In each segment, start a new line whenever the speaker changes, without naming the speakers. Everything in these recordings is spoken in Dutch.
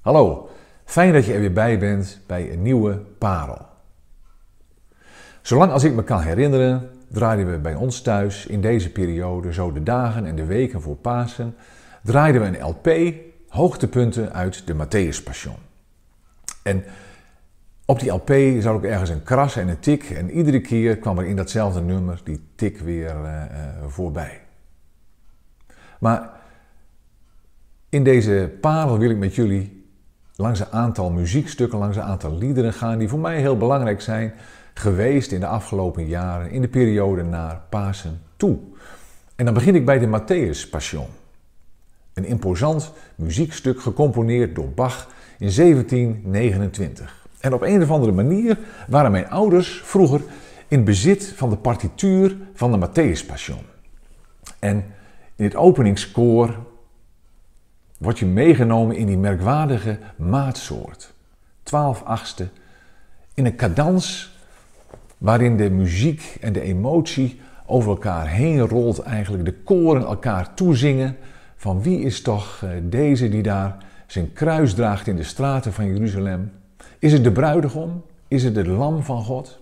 Hallo, fijn dat je er weer bij bent bij een nieuwe parel. Zolang als ik me kan herinneren, draaiden we bij ons thuis in deze periode, zo de dagen en de weken voor Pasen, draaiden we een LP, hoogtepunten uit de Matthäus Passion. En op die LP zat ook ergens een kras en een tik en iedere keer kwam er in datzelfde nummer die tik weer uh, voorbij. Maar in deze parel wil ik met jullie langs een aantal muziekstukken, langs een aantal liederen gaan die voor mij heel belangrijk zijn geweest in de afgelopen jaren, in de periode naar Pasen toe. En dan begin ik bij de Matthäus Passion. Een imposant muziekstuk gecomponeerd door Bach in 1729. En op een of andere manier waren mijn ouders vroeger in bezit van de partituur van de Matthäus Passion. En in het openingskoor word je meegenomen in die merkwaardige maatsoort. 12 achtste. In een cadans waarin de muziek en de emotie over elkaar heen rolt. Eigenlijk de koren elkaar toezingen. Van wie is toch eh, deze die daar zijn kruis draagt in de straten van Jeruzalem? Is het de bruidegom? Is het het lam van God?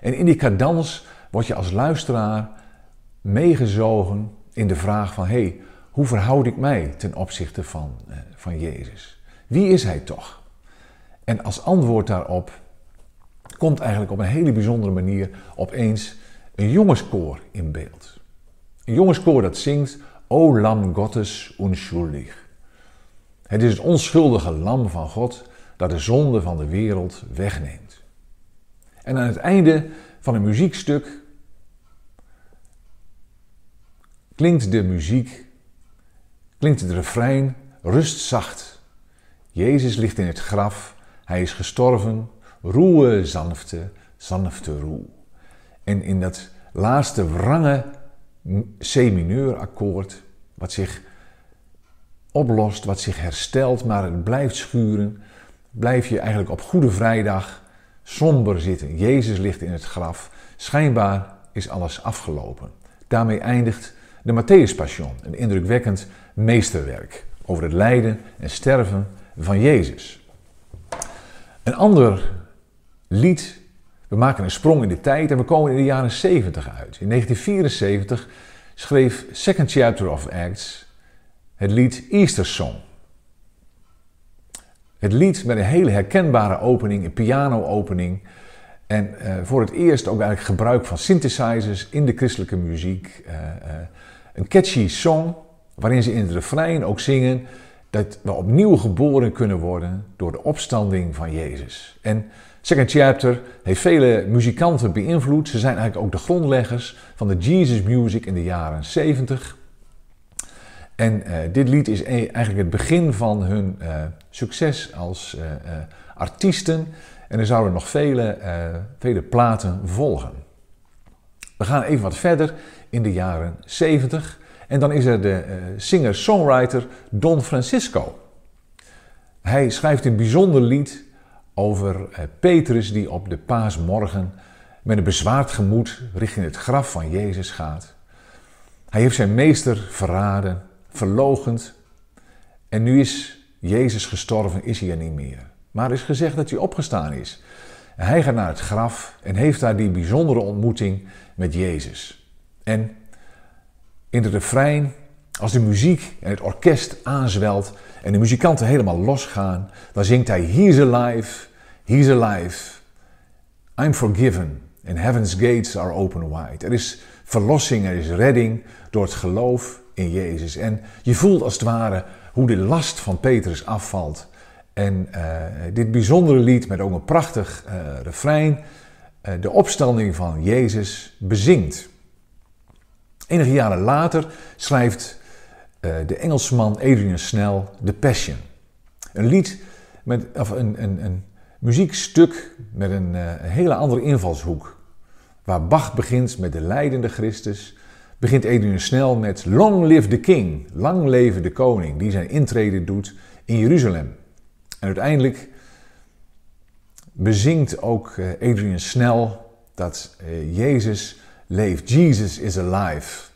En in die cadans word je als luisteraar meegezogen in de vraag van... hé, hey, hoe verhoud ik mij ten opzichte van, eh, van Jezus? Wie is Hij toch? En als antwoord daarop komt eigenlijk op een hele bijzondere manier opeens een jongenskoor in beeld. Een jongenskoor dat zingt O Lam Gottes unschuldig. Het is het onschuldige lam van God dat de zonde van de wereld wegneemt. En aan het einde van een muziekstuk klinkt de muziek klinkt het refrein rust zacht. Jezus ligt in het graf, hij is gestorven, roe zanfte, zanfte roe. En in dat laatste wrange C-mineur akkoord, wat zich oplost, wat zich herstelt, maar het blijft schuren, blijf je eigenlijk op Goede Vrijdag somber zitten. Jezus ligt in het graf. Schijnbaar is alles afgelopen. Daarmee eindigt de Matthäus Passion, een indrukwekkend meesterwerk over het lijden en sterven van Jezus. Een ander lied, we maken een sprong in de tijd en we komen in de jaren 70 uit. In 1974 schreef Second Chapter of Acts het lied Easter Song. Het lied met een hele herkenbare opening, een piano-opening. En uh, voor het eerst ook eigenlijk gebruik van synthesizers in de christelijke muziek. Uh, uh, een catchy song waarin ze in het refrein ook zingen dat we opnieuw geboren kunnen worden door de opstanding van Jezus. En Second Chapter heeft vele muzikanten beïnvloed. Ze zijn eigenlijk ook de grondleggers van de Jesus Music in de jaren 70. En dit lied is e- eigenlijk het begin van hun succes als artiesten. En er zouden nog vele, vele platen volgen. We gaan even wat verder in de jaren 70. En dan is er de uh, singer-songwriter Don Francisco. Hij schrijft een bijzonder lied over uh, Petrus die op de paasmorgen met een bezwaard gemoed richting het graf van Jezus gaat. Hij heeft zijn meester verraden, verlogend. En nu is Jezus gestorven, is hij er niet meer. Maar is gezegd dat hij opgestaan is. Hij gaat naar het graf en heeft daar die bijzondere ontmoeting met Jezus. En in het refrein, als de muziek en het orkest aanzwelt en de muzikanten helemaal losgaan, dan zingt hij He's alive, He's alive, I'm forgiven and heaven's gates are open wide. Er is verlossing, er is redding door het geloof in Jezus. En je voelt als het ware hoe de last van Petrus afvalt. En uh, dit bijzondere lied met ook een prachtig uh, refrein, uh, de opstanding van Jezus bezingt. Enige jaren later schrijft de Engelsman Adrian Snell The Passion. Een lied met, of een, een, een muziekstuk met een, hele andere invalshoek. Waar Bach begint met de leidende Christus, begint Adrian Snell met Long live the King, lang leven de koning, die zijn intrede doet in Jeruzalem. En uiteindelijk bezingt ook uh, Adrian Snell dat Jezus leeft. Jesus is alive.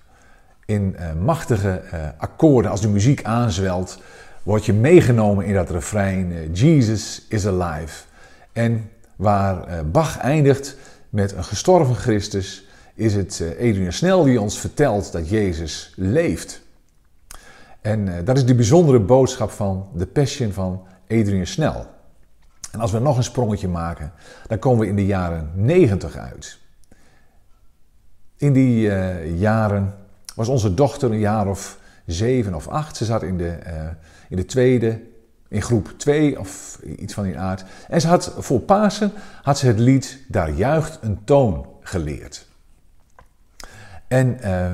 In uh, machtige akkoorden, als de muziek aanzwelt, word je meegenomen in dat refrein eh, Jesus is alive. En waar eh, Bach eindigt met een gestorven Christus, is het eh, Adrian Snell die ons vertelt dat Jezus leeft. En dat is de bijzondere boodschap van de Passion van Adrian Snell. En als we nog een sprongetje maken, dan komen we in de jaren 90 uit. In die jaren was onze dochter een jaar of zeven of acht. Ze zat in de, uh, in de tweede, in groep 2 of iets van die aard. En ze had voor Pasen had ze het lied Daar juicht een toon geleerd. En uh,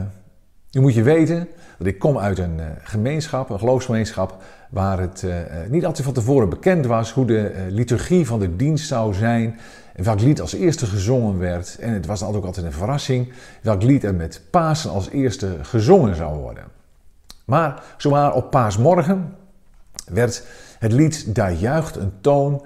nu moet je weten dat ik kom uit een uh, gemeenschap, een geloofsgemeenschap, waar het uh, niet altijd van tevoren bekend was hoe de liturgie van de dienst zou zijn. En welk lied als eerste gezongen werd. En het was altijd ook altijd een verrassing welk lied er met Pasen als eerste gezongen zou worden. Maar zowaar op paasmorgen werd het lied Daar juicht een toon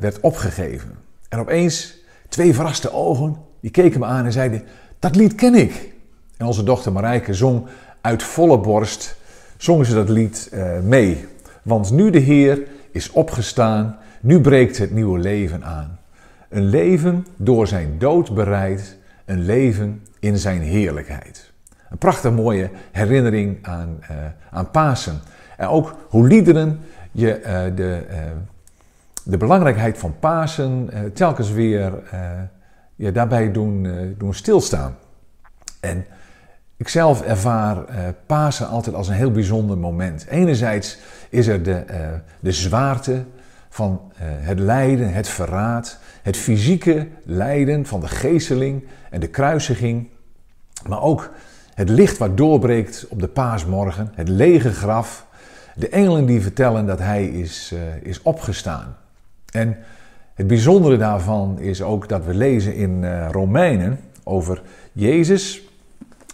werd opgegeven. En opeens twee verraste ogen, die keken me aan en zeiden, dat lied ken ik. En onze dochter Marijke zong uit volle borst, zongen ze dat lied uh, mee. Want nu de Heer is opgestaan, nu breekt het nieuwe leven aan. Een leven door zijn dood bereid, een leven in zijn heerlijkheid. Een prachtig mooie herinnering aan, uh, aan Pasen. En ook hoe liederen je uh, de, de belangrijkheid van Pasen telkens weer ja, daarbij doen, doen stilstaan. En ik zelf ervaar Pasen altijd als een heel bijzonder moment. Enerzijds is er de, de zwaarte van het lijden, het verraad, het fysieke lijden van de geesteling en de kruisiging. Maar ook het licht wat doorbreekt op de paasmorgen, het lege graf, de engelen die vertellen dat hij is, is opgestaan. En het bijzondere daarvan is ook dat we lezen in Romeinen over Jezus,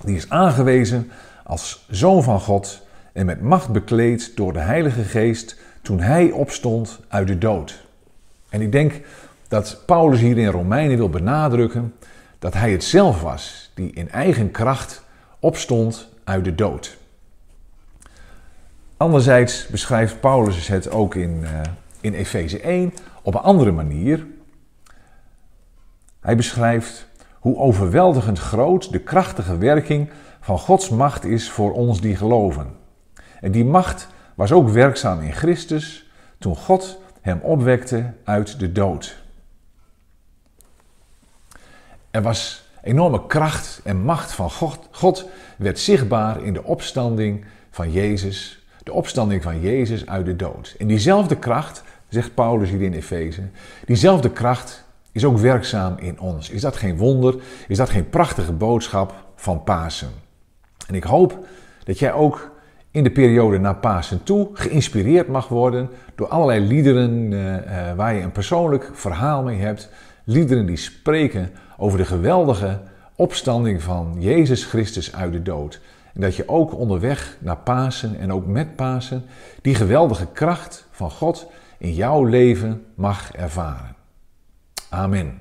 die is aangewezen als zoon van God en met macht bekleed door de Heilige Geest toen hij opstond uit de dood. En ik denk dat Paulus hier in Romeinen wil benadrukken dat hij het zelf was die in eigen kracht opstond uit de dood. Anderzijds beschrijft Paulus het ook in, uh, in Efeze 1 op een andere manier. Hij beschrijft hoe overweldigend groot de krachtige werking van Gods macht is voor ons die geloven. En die macht was ook werkzaam in Christus toen God hem opwekte uit de dood. Er was enorme kracht en macht van God, God werd zichtbaar in de opstanding van Jezus, de opstanding van Jezus uit de dood. En diezelfde kracht, zegt Paulus hier in Efeze, diezelfde kracht is ook werkzaam in ons. Is dat geen wonder? Is dat geen prachtige boodschap van Pasen? En ik hoop dat jij ook in de periode na Pasen toe geïnspireerd mag worden door allerlei liederen uh, uh, waar je een persoonlijk verhaal mee hebt. Liederen die spreken over de geweldige opstanding van Jezus Christus uit de dood. En dat je ook onderweg naar Pasen en ook met Pasen die geweldige kracht van God in jouw leven mag ervaren. Amin.